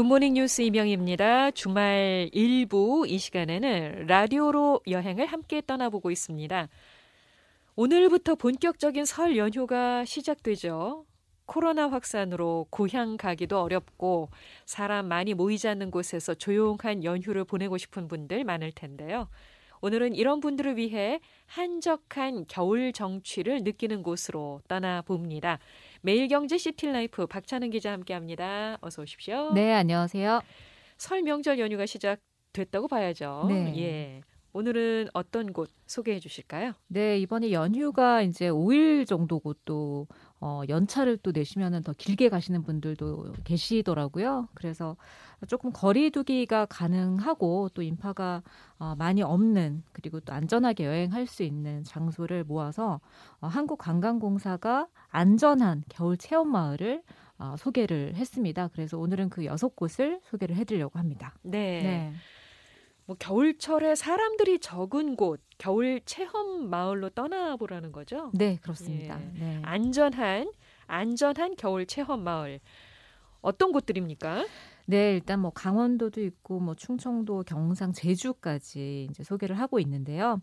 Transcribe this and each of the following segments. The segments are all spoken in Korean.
굿모닝 뉴스 이명입니다. 주말 일부 이 시간에는 라디오로 여행을 함께 떠나보고 있습니다. 오늘부터 본격적인 설 연휴가 시작되죠. 코로나 확산으로 고향 가기도 어렵고 사람 많이 모이지 않는 곳에서 조용한 연휴를 보내고 싶은 분들 많을 텐데요. 오늘은 이런 분들을 위해 한적한 겨울 정취를 느끼는 곳으로 떠나봅니다. 매일경제 시티라이프 박찬은 기자 함께합니다. 어서 오십시오. 네, 안녕하세요. 설 명절 연휴가 시작됐다고 봐야죠. 네. 예. 오늘은 어떤 곳 소개해 주실까요? 네, 이번에 연휴가 이제 5일 정도고 또 어, 연차를 또 내시면은 더 길게 가시는 분들도 계시더라고요. 그래서 조금 거리두기가 가능하고 또 인파가 어, 많이 없는 그리고 또 안전하게 여행할 수 있는 장소를 모아서 어, 한국관광공사가 안전한 겨울 체험 마을을 어, 소개를 했습니다. 그래서 오늘은 그 여섯 곳을 소개를 해드리려고 합니다. 네. 네. 뭐 겨울철에 사람들이 적은 곳, 겨울 체험 마을로 떠나보라는 거죠? 네, 그렇습니다. 예. 네. 안전한 안전한 겨울 체험 마을 어떤 곳들입니까? 네, 일단 뭐 강원도도 있고 뭐 충청도, 경상, 제주까지 이제 소개를 하고 있는데요.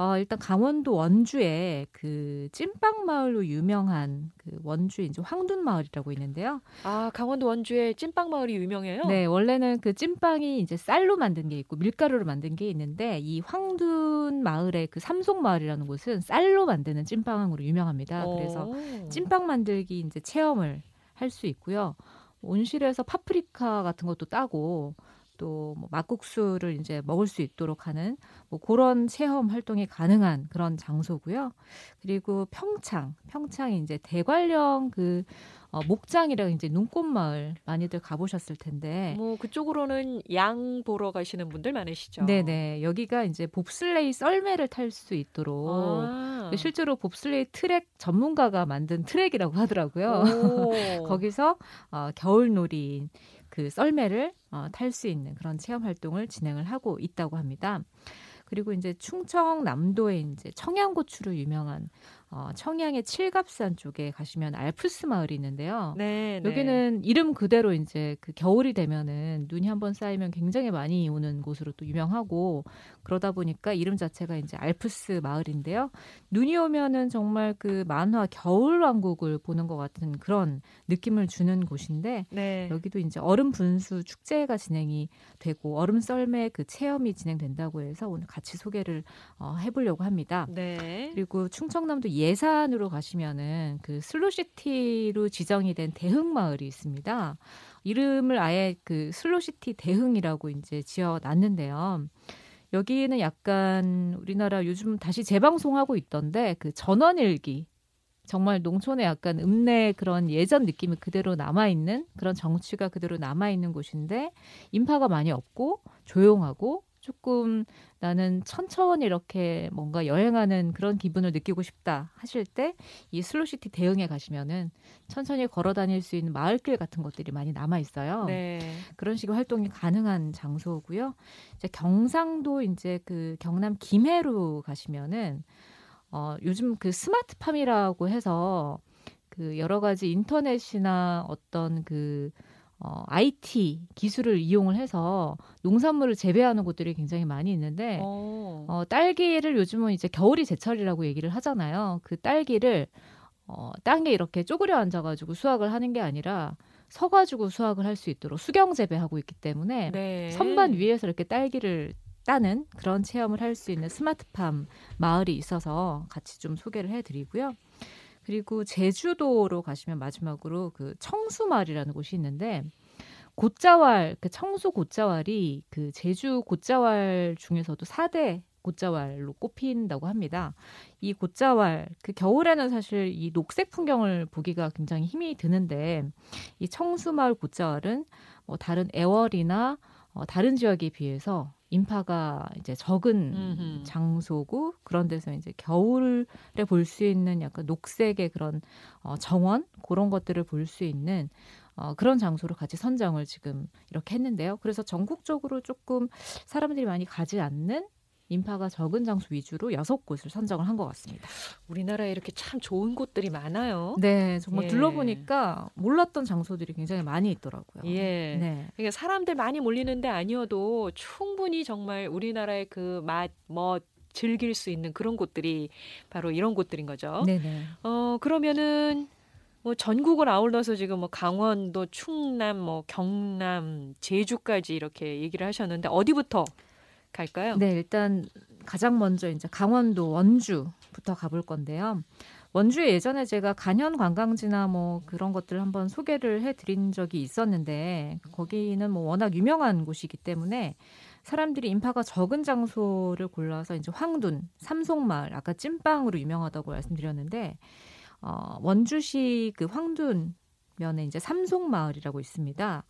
어, 일단 강원도 원주에 그 찐빵 마을로 유명한 그 원주 이제 황둔 마을이라고 있는데요. 아, 강원도 원주에 찐빵 마을이 유명해요? 네, 원래는 그 찐빵이 이제 쌀로 만든 게 있고 밀가루로 만든 게 있는데 이 황둔 마을의 그 삼송 마을이라는 곳은 쌀로 만드는 찐빵으로 유명합니다. 그래서 오. 찐빵 만들기 이제 체험을 할 수 있고요. 온실에서 파프리카 같은 것도 따고 또 뭐 막국수를 이제 먹을 수 있도록 하는 뭐 그런 체험 활동이 가능한 그런 장소고요. 그리고 평창, 평창이 이제 대관령 그 어, 목장이랑 이제 눈꽃마을 많이들 가보셨을 텐데. 뭐 그쪽으로는 양 보러 가시는 분들 많으시죠. 네네. 여기가 이제 봅슬레이 썰매를 탈 수 있도록 아. 실제로 봅슬레이 트랙 전문가가 만든 트랙이라고 하더라고요. 거기서 어, 겨울놀이 그 썰매를 어, 탈 수 있는 그런 체험 활동을 진행을 하고 있다고 합니다. 그리고 이제 충청남도에 이제 청양고추로 유명한 어, 청양의 칠갑산 쪽에 가시면 알프스 마을이 있는데요. 네, 네. 여기는 이름 그대로 이제 그 겨울이 되면은 눈이 한번 쌓이면 굉장히 많이 오는 곳으로 또 유명하고 그러다 보니까 이름 자체가 이제 알프스 마을인데요. 눈이 오면은 정말 그 만화 겨울 왕국을 보는 것 같은 그런 느낌을 주는 곳인데 네. 여기도 이제 얼음 분수 축제가 진행이 되고 얼음 썰매 그 체험이 진행된다고 해서 오늘 같이 소개를 어, 해보려고 합니다. 네. 그리고 충청남도 예산으로 가시면은 그 슬로시티로 지정이 된 대흥 마을이 있습니다. 이름을 아예 그 슬로시티 대흥이라고 이제 지어 놨는데요. 여기는 약간 우리나라 요즘 다시 재방송하고 있던데 그 전원일기 정말 농촌에 약간 읍내 그런 예전 느낌이 그대로 남아있는 그런 정취가 그대로 남아있는 곳인데 인파가 많이 없고 조용하고 조금 나는 천천히 이렇게 뭔가 여행하는 그런 기분을 느끼고 싶다 하실 때 이 슬로시티 대응에 가시면은 천천히 걸어 다닐 수 있는 마을길 같은 것들이 많이 남아 있어요. 네. 그런 식의 활동이 가능한 장소고요. 이제 경상도 이제 그 경남 김해로 가시면은 어 요즘 그 스마트팜이라고 해서 그 여러 가지 인터넷이나 어떤 그 어, IT 기술을 이용을 해서 농산물을 재배하는 곳들이 굉장히 많이 있는데 어. 어, 딸기를 요즘은 이제 겨울이 제철이라고 얘기를 하잖아요. 그 딸기를 어, 땅에 이렇게 쪼그려 앉아가지고 수확을 하는 게 아니라 서가지고 수확을 할 수 있도록 수경 재배하고 있기 때문에 네. 선반 위에서 이렇게 딸기를 따는 그런 체험을 할 수 있는 스마트팜 마을이 있어서 같이 좀 소개를 해드리고요. 그리고 제주도로 가시면 마지막으로 그 청수마을이라는 곳이 있는데 곶자왈 그 청수 곶자왈이 그 제주 곶자왈 중에서도 4대 곶자왈로 꼽힌다고 합니다. 이 곶자왈 그 겨울에는 사실 이 녹색 풍경을 보기가 굉장히 힘이 드는데 이 청수마을 곶자왈은 뭐 다른 애월이나 어, 다른 지역에 비해서 인파가 이제 적은 음흠. 장소고 그런 데서 이제 겨울에 볼 수 있는 약간 녹색의 그런 어, 정원 그런 것들을 볼 수 있는 어, 그런 장소로 같이 선정을 지금 이렇게 했는데요. 그래서 전국적으로 조금 사람들이 많이 가지 않는 인파가 적은 장소 위주로 여섯 곳을 선정을 한 것 같습니다. 우리나라에 이렇게 참 좋은 곳들이 많아요. 네, 정말 예. 둘러보니까 몰랐던 장소들이 굉장히 많이 있더라고요. 예. 네. 그러니까 사람들 많이 몰리는데 아니어도 충분히 정말 우리나라의 그 맛, 멋, 즐길 수 있는 그런 곳들이 바로 이런 곳들인 거죠. 네네. 어, 그러면은 뭐 전국을 아울러서 지금 뭐 강원도, 충남, 뭐 경남, 제주까지 이렇게 얘기를 하셨는데 어디부터 갈까요? 네, 일단 가장 먼저 이제 강원도 원주부터 가볼 건데요. 원주에 예전에 제가 간현 관광지나 뭐 그런 것들 한번 소개를 해드린 적이 있었는데 거기는 뭐 워낙 유명한 곳이기 때문에 사람들이 인파가 적은 장소를 골라서 이제 황둔, 삼송마을 아까 찐빵으로 유명하다고 말씀드렸는데 어, 원주시 그 황둔 면에 이제 삼송마을이라고 있습니다.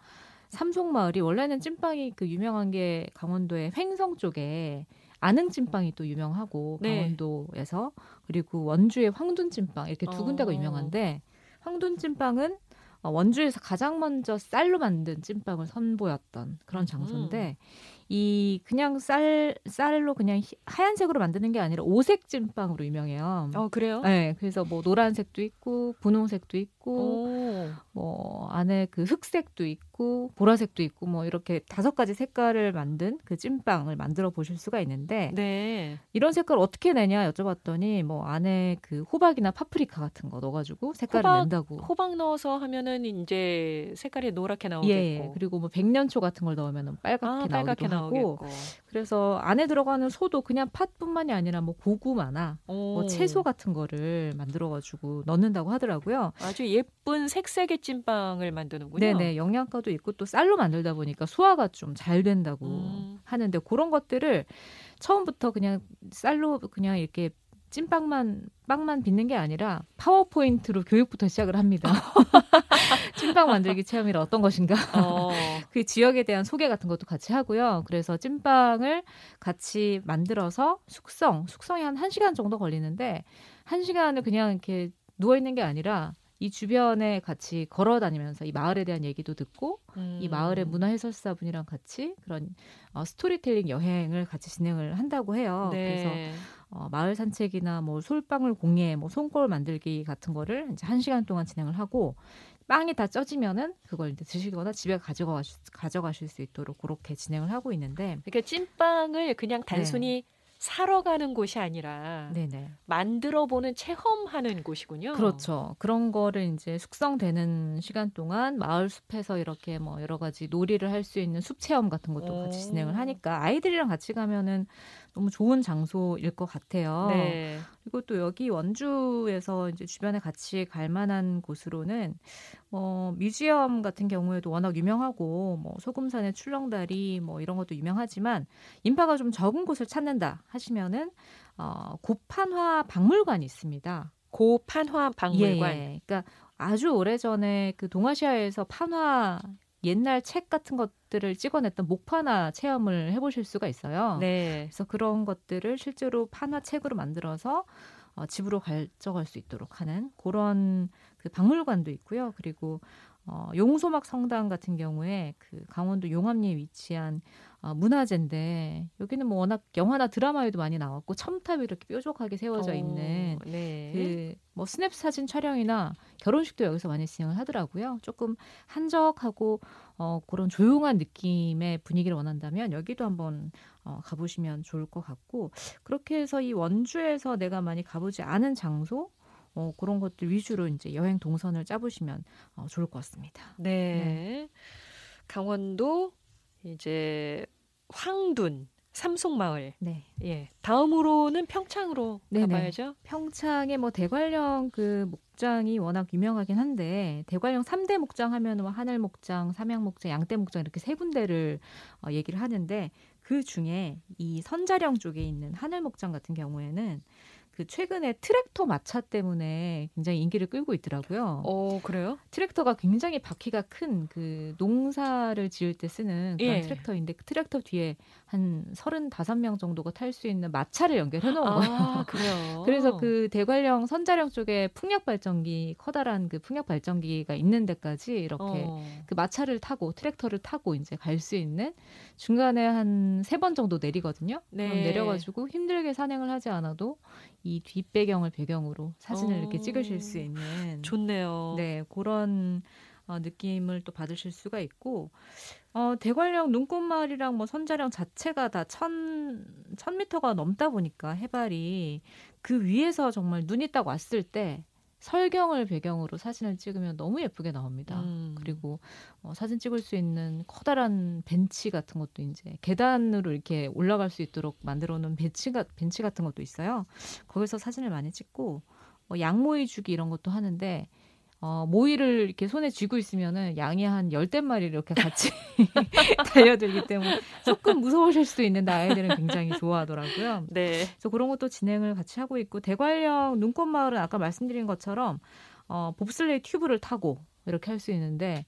삼송마을이 원래는 찐빵이 그 유명한 게 강원도의 횡성 쪽에 아능 찐빵이 또 유명하고 네. 강원도에서 그리고 원주의 황둔 찐빵 이렇게 두 군데가 어. 유명한데 황둔 찐빵은 어, 원주에서 가장 먼저 쌀로 만든 찐빵을 선보였던 그런 장소인데 음. 이 그냥 쌀 쌀로 그냥 하얀색으로 만드는 게 아니라 오색 찐빵으로 유명해요. 어 그래요? 네, 그래서 뭐 노란색도 있고 분홍색도 있고 오. 뭐 안에 그 흑색도 있고 보라색도 있고 뭐 이렇게 다섯 가지 색깔을 만든 그 찐빵을 만들어 보실 수가 있는데 네. 이런 색깔 어떻게 내냐 여쭤봤더니 뭐 안에 그 호박이나 파프리카 같은 거 넣어가지고 색깔을 호박, 낸다고. 호박 넣어서 하면은 이제 색깔이 노랗게 나오겠고. 예, 그리고 뭐 백년초 같은 걸 넣으면은 빨갛게, 아, 빨갛게 나오고. 그래서 안에 들어가는 소도 그냥 팥뿐만이 아니라 뭐 고구마나 뭐 채소 같은 거를 만들어가지고 넣는다고 하더라고요. 아주 예쁜 색색의 찐빵을 만드는군요. 네네 영양가도 있고 또 쌀로 만들다 보니까 소화가 좀 잘 된다고 음. 하는데 그런 것들을 처음부터 그냥 쌀로 그냥 이렇게 찐빵만 빵만 빚는 게 아니라 파워포인트로 교육부터 시작을 합니다. 찐빵 만들기 체험이라 어떤 것인가. 어. 그 지역에 대한 소개 같은 것도 같이 하고요. 그래서 찐빵을 같이 만들어서 숙성, 숙성이 한 1시간 정도 걸리는데 1시간을 그냥 이렇게 누워 있는 게 아니라 이 주변에 같이 걸어 다니면서 이 마을에 대한 얘기도 듣고 음. 이 마을의 문화 해설사 분이랑 같이 그런 어, 스토리텔링 여행을 같이 진행을 한다고 해요. 네. 그래서 어, 마을 산책이나 뭐 솔방울 공예, 뭐 손골 만들기 같은 거를 이제 한 시간 동안 진행을 하고 빵이 다 쪄지면은 그걸 이제 드시거나 집에 가져가 가져가실 수 있도록 그렇게 진행을 하고 있는데 그러니까 찐빵을 그냥 단순히 네. 사러 가는 곳이 아니라 네네. 만들어 보는 체험하는 곳이군요. 그렇죠. 그런 거를 이제 숙성되는 시간 동안 마을 숲에서 이렇게 뭐 여러 가지 놀이를 할 수 있는 숲 체험 같은 것도 오. 같이 진행을 하니까 아이들이랑 같이 가면은 너무 좋은 장소일 것 같아요. 네. 그리고 또 여기 원주에서 이제 주변에 같이 갈 만한 곳으로는 뭐 뮤지엄 같은 경우에도 워낙 유명하고 뭐 소금산의 출렁다리 뭐 이런 것도 유명하지만 인파가 좀 적은 곳을 찾는다 하시면은 어 고판화 박물관이 있습니다. 고판화 박물관. 예, 예. 그러니까 아주 오래전에 그 동아시아에서 판화 옛날 책 같은 것들을 찍어냈던 목판화 체험을 해보실 수가 있어요. 네. 그래서 그런 것들을 실제로 판화 책으로 만들어서 어, 집으로 가져갈 수 있도록 하는 그런 그 박물관도 있고요. 그리고 어, 용소막 성당 같은 경우에 그 강원도 용암리에 위치한 어, 문화재인데 여기는 뭐 워낙 영화나 드라마에도 많이 나왔고 첨탑이 이렇게 뾰족하게 세워져 어, 있는 오, 네. 그뭐 스냅 사진 촬영이나 결혼식도 여기서 많이 진행을 하더라고요. 조금 한적하고 어, 그런 조용한 느낌의 분위기를 원한다면 여기도 한번 어, 가보시면 좋을 것 같고 그렇게 해서 이 원주에서 내가 많이 가보지 않은 장소 어, 그런 것들 위주로 이제 여행 동선을 짜보시면 어, 좋을 것 같습니다. 네. 네. 강원도 이제 황둔 삼송마을. 네. 예. 다음으로는 평창으로 네네. 가봐야죠. 평창에 뭐 대관령 그 목장이 워낙 유명하긴 한데 대관령 3대 목장 하면 뭐 하늘 목장, 삼양 목장, 양대 목장 이렇게 세 군데를 어, 얘기를 하는데 그 중에 이 선자령 쪽에 있는 하늘 목장 같은 경우에는 그 최근에 트랙터 마차 때문에 굉장히 인기를 끌고 있더라고요. 어, 그래요? 트랙터가 굉장히 바퀴가 큰 그 농사를 지을 때 쓰는 그런 예. 트랙터인데 그 트랙터 뒤에 한 35명 정도가 탈 수 있는 마차를 연결해 놓은 거예요. 아, 그래요. 그래서 그 대관령 선자령 쪽에 풍력 발전기 커다란 그 풍력 발전기가 있는 데까지 이렇게 어. 그 마차를 타고 트랙터를 타고 이제 갈 수 있는 중간에 한 세 번 정도 내리거든요. 네. 그럼 내려가지고 힘들게 산행을 하지 않아도 이 뒷배경을 배경으로 사진을 어. 이렇게 찍으실 수 있는 좋네요. 네, 그런 어, 느낌을 또 받으실 수가 있고 어, 대관령 눈꽃마을이랑 뭐 선자령 자체가 다 천, 천 미터가 넘다 보니까 해발이 그 위에서 정말 눈이 딱 왔을 때 설경을 배경으로 사진을 찍으면 너무 예쁘게 나옵니다. 음. 그리고 어, 사진 찍을 수 있는 커다란 벤치 같은 것도 이제 계단으로 이렇게 올라갈 수 있도록 만들어 놓은 벤치가 벤치 같은 것도 있어요. 거기서 사진을 많이 찍고 어, 양모이 주기 이런 것도 하는데 어, 모이를 이렇게 손에 쥐고 있으면은 양이 한 열댓 마리 이렇게 같이 달려들기 때문에 조금 무서우실 수도 있는데 아이들은 굉장히 좋아하더라고요. 네. 그래서 그런 것도 진행을 같이 하고 있고 대관령 눈꽃마을은 아까 말씀드린 것처럼 어, 봅슬레이 튜브를 타고 이렇게 할 수 있는데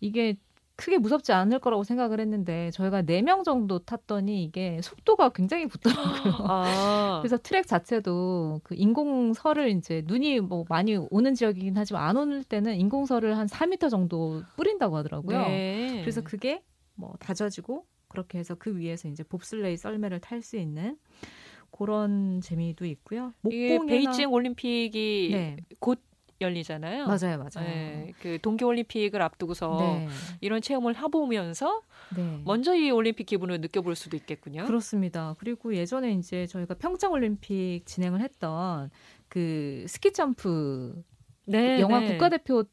이게 크게 무섭지 않을 거라고 생각을 했는데 저희가 네 명 정도 탔더니 이게 속도가 굉장히 붙더라고요. 아. 그래서 트랙 자체도 그 인공설을 이제 눈이 뭐 많이 오는 지역이긴 하지만 안 오는 때는 인공설을 한 4미터 정도 뿌린다고 하더라고요. 네. 그래서 그게 뭐 다져지고 그렇게 해서 그 위에서 이제 봅슬레이 썰매를 탈 수 있는 그런 재미도 있고요. 이게 베이징 올림픽이 네. 곧 열리잖아요. 맞아요, 맞아요. 네, 그 동계올림픽을 앞두고서 네. 이런 체험을 해보면서 네. 먼저 이 올림픽 기분을 느껴볼 수도 있겠군요. 그렇습니다. 그리고 예전에 이제 저희가 평창올림픽 진행을 했던 그 스키 점프 네, 영화 네. 국가대표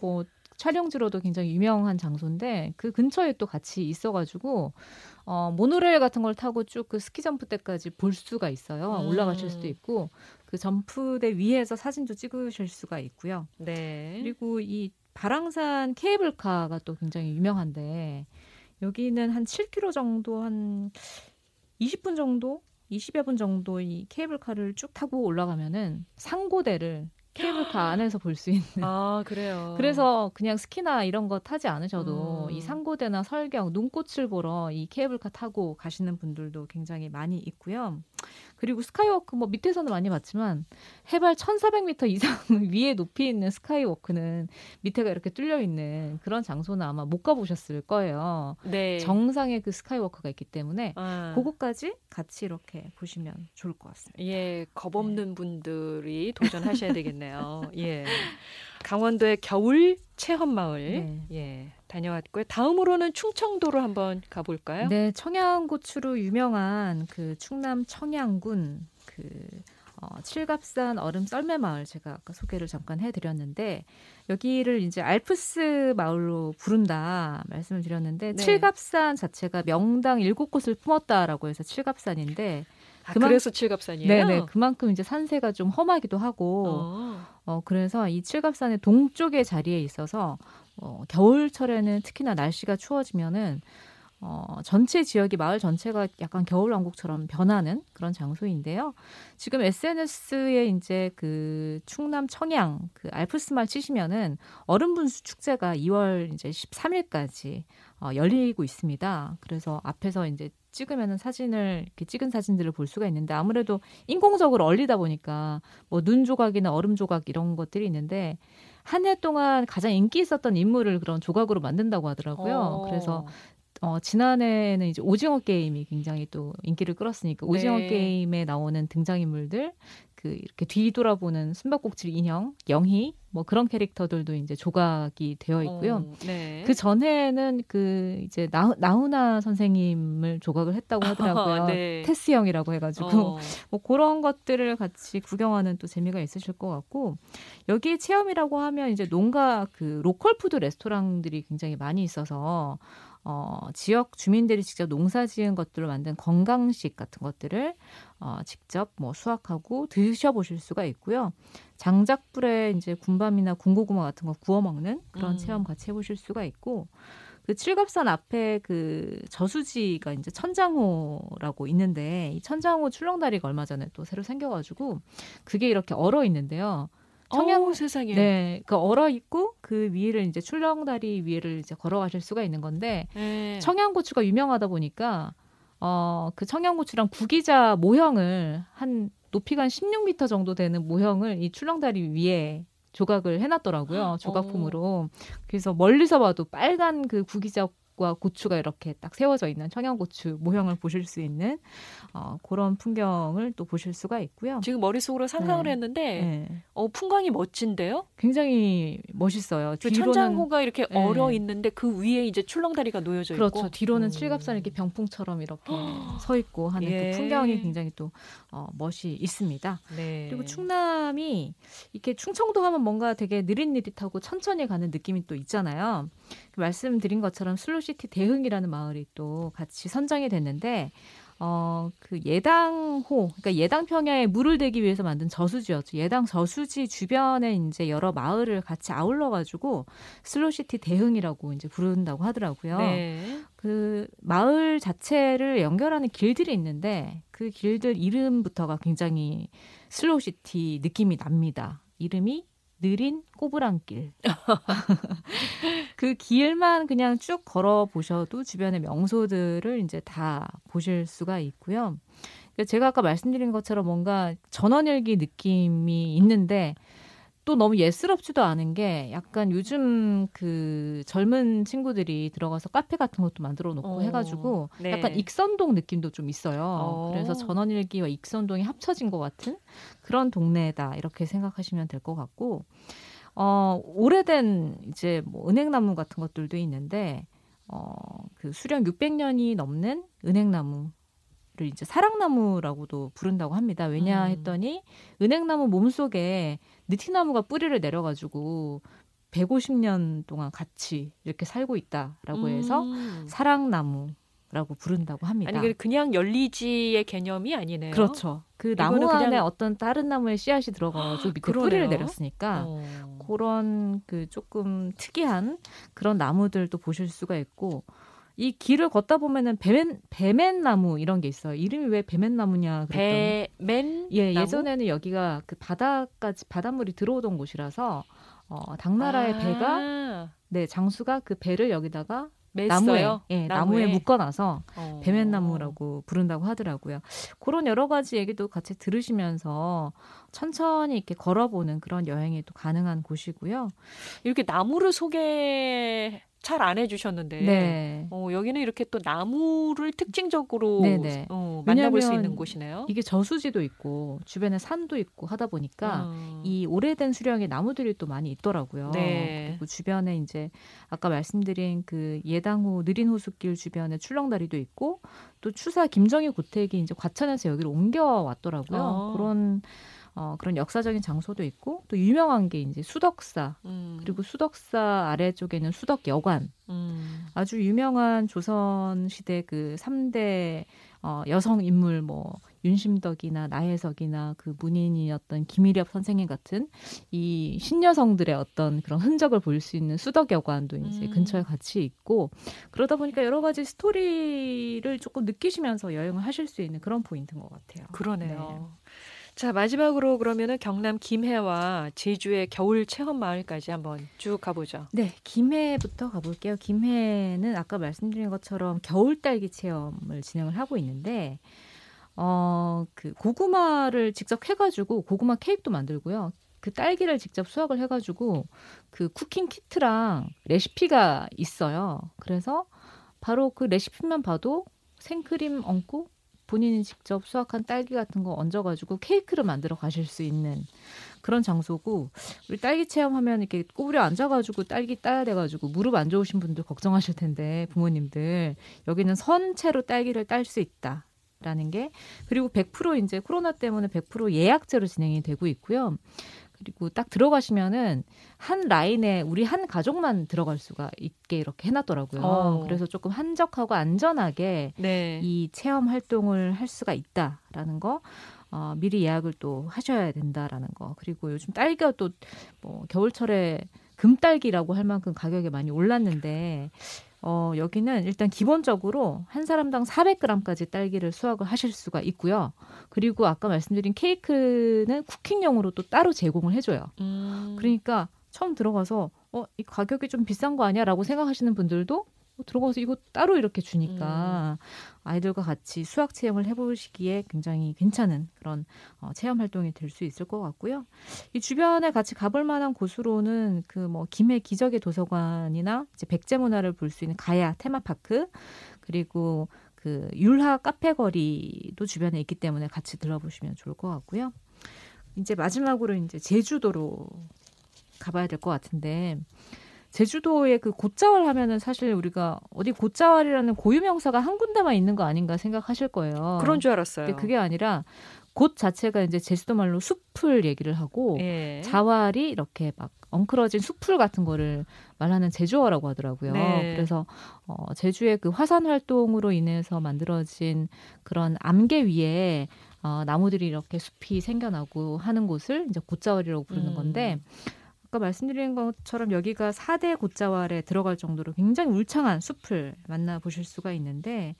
뭐 촬영지로도 굉장히 유명한 장소인데 그 근처에 또 같이 있어가지고 어, 모노레일 같은 걸 타고 쭉 그 스키 점프대까지 볼 수가 있어요. 음. 올라가실 수도 있고 그 점프대 위에서 사진도 찍으실 수가 있고요. 네. 그리고 이 바랑산 케이블카가 또 굉장히 유명한데 여기는 한 7km 정도 한 20분 정도 20여 분 정도 이 케이블카를 쭉 타고 올라가면은 상고대를 케이블카 안에서 볼 수 있는. 아, 그래요. 그래서 그냥 스키나 이런 거 타지 않으셔도 음. 이 상고대나 설경, 눈꽃을 보러 이 케이블카 타고 가시는 분들도 굉장히 많이 있고요. 그리고 스카이워크 뭐 밑에서는 많이 봤지만 해발 1,400m 이상 위에 높이 있는 스카이워크는 밑에가 이렇게 뚫려 있는 그런 장소는 아마 못 가보셨을 거예요. 네. 정상에 그 스카이워크가 있기 때문에 아. 그거까지 같이 이렇게 보시면 좋을 것 같습니다. 예, 겁 없는 네. 분들이 도전하셔야 되겠네요. 예. 강원도의 겨울 체험 마을 네. 예 다녀왔고요. 다음으로는 충청도로 한번 가볼까요? 네, 청양고추로 유명한 그 충남 청양군 그 어, 칠갑산 얼음 썰매 마을 제가 아까 소개를 잠깐 해드렸는데 여기를 이제 알프스 마을로 부른다 말씀을 드렸는데 네. 칠갑산 자체가 명당 일곱 곳을 품었다라고 해서 칠갑산인데 아, 그만... 그래서 칠갑산이에요? 네네. 그만큼 이제 산세가 좀 험하기도 하고, 어. 어, 그래서 이 칠갑산의 동쪽의 자리에 있어서, 어, 겨울철에는 특히나 날씨가 추워지면은, 어, 전체 지역이 마을 전체가 약간 겨울 왕국처럼 변하는 그런 장소인데요. 지금 SNS에 이제 그 충남 청양 그 알프스말 치시면은 얼음 분수 축제가 2월 이제 13일까지 어, 열리고 있습니다. 그래서 앞에서 이제 찍으면은 사진을 이렇게 찍은 사진들을 볼 수가 있는데 아무래도 인공적으로 얼리다 보니까 뭐 눈 조각이나 얼음 조각 이런 것들이 있는데 한 해 동안 가장 인기 있었던 인물을 그런 조각으로 만든다고 하더라고요. 어. 그래서 어, 지난해에는 이제 오징어 게임이 굉장히 또 인기를 끌었으니까 오징어 네. 게임에 나오는 등장인물들 그 이렇게 뒤돌아보는 숨바꼭질 인형, 영희 뭐 그런 캐릭터들도 이제 조각이 되어 있고요. 어, 네. 그 전에는 그 이제 나, 나훈아 선생님을 조각을 했다고 하더라고요. 네. 테스 형이라고 해가지고 어. 뭐 그런 것들을 같이 구경하는 또 재미가 있으실 것 같고 여기 체험이라고 하면 이제 농가 그 로컬 푸드 레스토랑들이 굉장히 많이 있어서 어, 지역 주민들이 직접 농사 지은 것들로 만든 건강식 같은 것들을 어, 직접 뭐 수확하고 드셔보실 수가 있고요. 장작불에 이제 군밤이나 군고구마 같은 거 구워 먹는 그런 음. 체험 같이 해보실 수가 있고 그 칠갑산 앞에 그 저수지가 이제 천장호라고 있는데 이 천장호 출렁다리가 얼마 전에 또 새로 생겨가지고 그게 이렇게 얼어 있는데요. 청양 어, 세상에. 네, 그 얼어 있고 그 위를 이제 출렁다리 위를 이제 걸어가실 수가 있는 건데 네. 청양고추가 유명하다 보니까 어 그 청양고추랑 구기자 모형을 한 높이가 한 16m 정도 되는 모형을 이 출렁다리 위에 조각을 해놨더라고요. 조각품으로. 어. 그래서 멀리서 봐도 빨간 그 구기자 과 고추가 이렇게 딱 세워져 있는 청양고추 모형을 보실 수 있는 어, 그런 풍경을 또 보실 수가 있고요. 지금 머릿속으로 상상을 네. 했는데 네. 어, 풍광이 멋진데요? 굉장히 멋있어요. 그 뒤로는, 천장호가 이렇게 네. 얼어 있는데 그 위에 이제 출렁다리가 놓여져 그렇죠. 있고 그렇죠. 뒤로는 음. 칠갑산 이렇게 병풍처럼 이렇게 서 있고 하는 그 예. 그 풍경이 굉장히 또 어, 멋이 있습니다. 네. 그리고 충남이 이렇게 충청도 하면 뭔가 되게 느릿느릿하고 천천히 가는 느낌이 또 있잖아요. 말씀드린 것처럼 슬로시티 대흥이라는 마을이 또 같이 선정이 됐는데 어, 그 예당호, 그러니까 예당 평야에 물을 대기 위해서 만든 저수지였죠. 예당 저수지 주변에 이제 여러 마을을 같이 아울러 가지고 슬로시티 대흥이라고 이제 부른다고 하더라고요. 네. 그 마을 자체를 연결하는 길들이 있는데 그 길들 이름부터가 굉장히 슬로시티 느낌이 납니다. 이름이 느린 꼬부랑길. 그 길만 그냥 쭉 걸어 보셔도 주변의 명소들을 이제 다 보실 수가 있고요. 그러니까 제가 아까 말씀드린 것처럼 뭔가 전원일기 느낌이 있는데 또 너무 예스럽지도 않은 게 약간 요즘 그 젊은 친구들이 들어가서 카페 같은 것도 만들어 놓고 어, 해가지고 네. 약간 익선동 느낌도 좀 있어요. 어. 그래서 전원일기와 익선동이 합쳐진 것 같은 그런 동네다 이렇게 생각하시면 될 것 같고 어 오래된 이제 뭐 은행나무 같은 것들도 있는데 어 그 수령 600년이 넘는 은행나무 를 이제 사랑나무라고도 부른다고 합니다. 왜냐 음. 했더니 은행나무 몸속에 느티나무가 뿌리를 내려가지고 150년 동안 같이 이렇게 살고 있다라고 해서 음. 사랑나무라고 부른다고 합니다. 아니 그냥 열리지의 개념이 아니네요. 그렇죠. 그 나무 안에 그냥... 어떤 다른 나무의 씨앗이 들어가가지고 밑에 그러네요. 뿌리를 내렸으니까 어. 그런 그 조금 특이한 그런 나무들도 보실 수가 있고 이 길을 걷다 보면은 배맨 배맨 나무 이런 게 있어요. 이름이 왜 배맨 나무냐 그랬더니 배맨 예? 예전에는 여기가 그 바다까지 바닷물이 들어오던 곳이라서 어 당나라의 아~ 배가 네 장수가 그 배를 여기다가 맸어요? 나무에 예, 나무에, 나무에 묶어놔서 어. 배맨나무라고 부른다고 하더라고요. 그런 여러 가지 얘기도 같이 들으시면서 천천히 이렇게 걸어보는 그런 여행이 또 가능한 곳이고요. 이렇게 나무를 소개 잘 안 해주셨는데 네. 어, 여기는 이렇게 또 나무를 특징적으로 어, 만나볼 수 있는 곳이네요. 이게 저수지도 있고 주변에 산도 있고 하다 보니까 음. 이 오래된 수령의 나무들이 또 많이 있더라고요. 네. 그리고 주변에 이제 아까 말씀드린 그 예당호 느린 호수길 주변에 출렁다리도 있고 또 추사 김정희 고택이 이제 과천에서 여기로 옮겨 왔더라고요. 어. 그런 어, 그런 역사적인 장소도 있고 또 유명한 게 이제 수덕사 음. 그리고 수덕사 아래쪽에는 수덕여관 음. 아주 유명한 조선 시대 그 3대 어, 여성 인물 뭐 윤심덕이나 나혜석이나 그 문인이었던 김일엽 선생님 같은 이 신여성들의 어떤 그런 흔적을 볼 수 있는 수덕여관도 이제 음. 근처에 같이 있고 그러다 보니까 여러 가지 스토리를 조금 느끼시면서 여행을 하실 수 있는 그런 포인트인 것 같아요. 그러네요. 네. 자, 마지막으로 그러면은 경남 김해와 제주의 겨울 체험 마을까지 한번 쭉 가보죠. 네, 김해부터 가볼게요. 김해는 아까 말씀드린 것처럼 겨울 딸기 체험을 진행을 하고 있는데, 어, 그 고구마를 직접 해 가지고 고구마 케이크도 만들고요. 그 딸기를 직접 수확을 해 가지고 그 쿠킹 키트랑 레시피가 있어요. 그래서 바로 그 레시피만 봐도 생크림 얹고 본인이 직접 수확한 딸기 같은 거 얹어가지고 케이크를 만들어 가실 수 있는 그런 장소고 우리 딸기 체험하면 이렇게 꼬부려 앉아가지고 딸기 따야 돼가지고 무릎 안 좋으신 분들 걱정하실 텐데 부모님들 여기는 선채로 딸기를 딸 수 있다. 라는 게 그리고 100% 이제 코로나 때문에 100% 예약제로 진행이 되고 있고요. 그리고 딱 들어가시면은 한 라인에 우리 한 가족만 들어갈 수가 있게 이렇게 해놨더라고요. 어. 그래서 조금 한적하고 안전하게 네. 이 체험 활동을 할 수가 있다라는 거. 어, 미리 예약을 또 하셔야 된다라는 거. 그리고 요즘 딸기가 또 뭐 겨울철에 금딸기라고 할 만큼 가격이 많이 올랐는데 어, 여기는 일단 기본적으로 한 사람당 400g까지 딸기를 수확을 하실 수가 있고요. 그리고 아까 말씀드린 케이크는 쿠킹용으로 또 따로 제공을 해줘요. 음. 그러니까 처음 들어가서 어, 이 가격이 좀 비싼 거 아니야? 라고 생각하시는 분들도 어, 들어가서 이거 따로 이렇게 주니까 음. 아이들과 같이 수학 체험을 해보시기에 굉장히 괜찮은 그런 어, 체험 활동이 될 수 있을 것 같고요. 이 주변에 같이 가볼 만한 곳으로는 그 뭐 김해 기적의 도서관이나 이제 백제 문화를 볼 수 있는 가야 테마파크 그리고 그 율하 카페 거리도 주변에 있기 때문에 같이 들러보시면 좋을 것 같고요. 이제 마지막으로 이제 제주도로 가봐야 될 것 같은데 제주도의 그 곶자왈 하면은 사실 우리가 어디 곶자왈이라는 고유 명사가 한 군데만 있는 거 아닌가 생각하실 거예요. 그런 줄 알았어요. 그게 아니라 곶 자체가 이제 제주도 말로 숲을 얘기를 하고 예. 자왈이 이렇게 막 엉클어진 숲풀 같은 거를 말하는 제주어라고 하더라고요. 네. 그래서 어, 제주의 그 화산 활동으로 인해서 만들어진 그런 암계 위에 어, 나무들이 이렇게 숲이 생겨나고 하는 곳을 이제 곶자왈이라고 부르는 음. 건데 아까 말씀드린 것처럼 여기가 4대 곶자왈에 들어갈 정도로 굉장히 울창한 숲을 만나보실 수가 있는데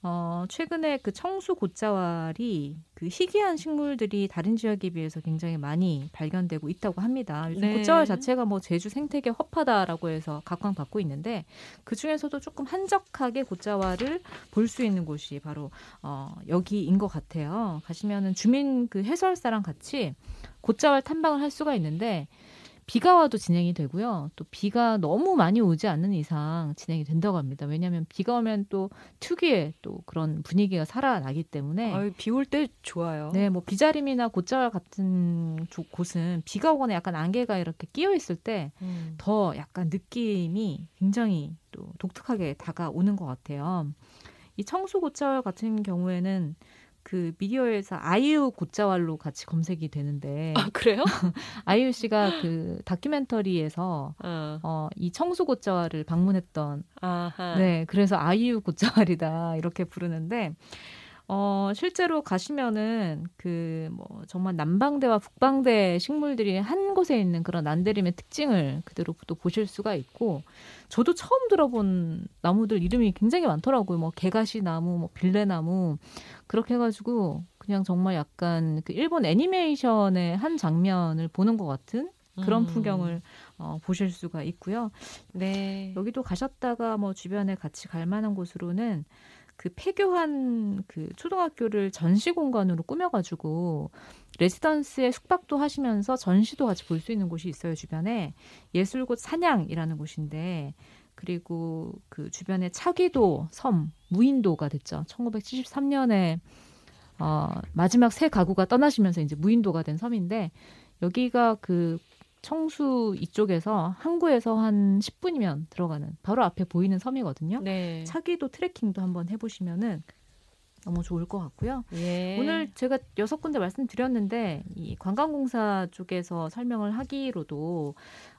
어, 최근에 그 청수 곶자왈이 그 희귀한 식물들이 다른 지역에 비해서 굉장히 많이 발견되고 있다고 합니다. 요즘 네. 곶자왈 자체가 뭐 제주 생태계 허파다라고 해서 각광받고 있는데 그 중에서도 조금 한적하게 곶자왈을 볼 수 있는 곳이 바로 어, 여기인 것 같아요. 가시면은 주민 그 해설사랑 같이 곶자왈 탐방을 할 수가 있는데 비가 와도 진행이 되고요. 또 비가 너무 많이 오지 않는 이상 진행이 된다고 합니다. 왜냐하면 비가 오면 또 특유의 또 그런 분위기가 살아나기 때문에 비 올 때 좋아요. 네, 뭐 비자림이나 곶자왈 같은 곳은 비가 오거나 약간 안개가 이렇게 끼어 있을 때더 음. 약간 느낌이 굉장히 또 독특하게 다가오는 것 같아요. 이 청수 곶자왈 같은 경우에는 그 미디어에서 아이유 곶자왈로 같이 검색이 되는데 아 그래요? 아이유 씨가 그 다큐멘터리에서 어. 어, 이 청수 곶자왈을 방문했던 아하. 네 그래서 아이유 곶자왈이다 이렇게 부르는데 어, 실제로 가시면은 그 뭐 정말 남방대와 북방대 식물들이 한 곳에 있는 그런 난데림의 특징을 그대로 또 보실 수가 있고 저도 처음 들어본 나무들 이름이 굉장히 많더라고요. 뭐 개가시 나무, 뭐 빌레나무 그렇게 해가지고 그냥 정말 약간 그 일본 애니메이션의 한 장면을 보는 것 같은 그런 음. 풍경을 어, 보실 수가 있고요. 네. 여기도 가셨다가 뭐 주변에 같이 갈 만한 곳으로는 그 폐교한 그 초등학교를 전시 공간으로 꾸며가지고 레지던스에 숙박도 하시면서 전시도 같이 볼 수 있는 곳이 있어요 주변에. 예술곳 사냥이라는 곳인데 그리고 그 주변에 차기도 섬 무인도가 됐죠. 1973년에 어, 마지막 새 가구가 떠나시면서 이제 무인도가 된 섬인데 여기가 그 청수 이쪽에서 항구에서 한 10분이면 들어가는 바로 앞에 보이는 섬이거든요. 네. 차기도 트레킹도 한번 해보시면은 너무 좋을 것 같고요. 예. 오늘 제가 여섯 군데 말씀드렸는데 이 관광공사 쪽에서 설명을 하기로도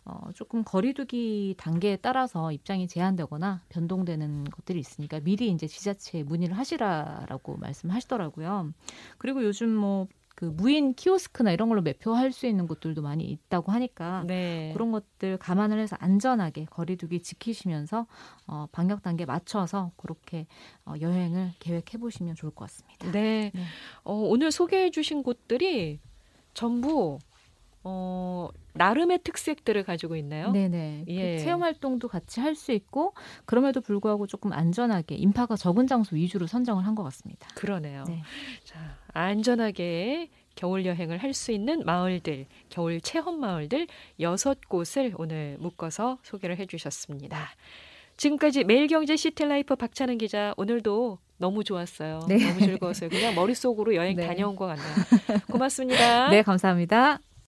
어, 조금 거리두기 단계에 따라서 입장이 제한되거나 변동되는 것들이 있으니까 미리 이제 지자체에 문의를 하시라라고 말씀하시더라고요. 그리고 요즘 뭐 그 무인 키오스크나 이런 걸로 매표할 수 있는 곳들도 많이 있다고 하니까 네. 그런 것들 감안을 해서 안전하게 거리두기 지키시면서 어, 방역 단계 맞춰서 그렇게 어, 여행을 계획해 보시면 좋을 것 같습니다. 네. 네. 어, 오늘 소개해 주신 곳들이 전부 어, 나름의 특색들을 가지고 있나요? 네네. 그 예. 그 체험 활동도 같이 할 수 있고 그럼에도 불구하고 조금 안전하게 인파가 적은 장소 위주로 선정을 한 것 같습니다. 그러네요. 네. 자, 안전하게 겨울 여행을 할 수 있는 마을들, 겨울 체험 마을들 여섯 곳을 오늘 묶어서 소개를 해주셨습니다. 지금까지 매일경제 시티라이프 박찬은 기자 오늘도 너무 좋았어요. 네. 너무 즐거웠어요. 그냥 머릿속으로 여행 네. 다녀온 것 같네요. 고맙습니다. 네, 감사합니다.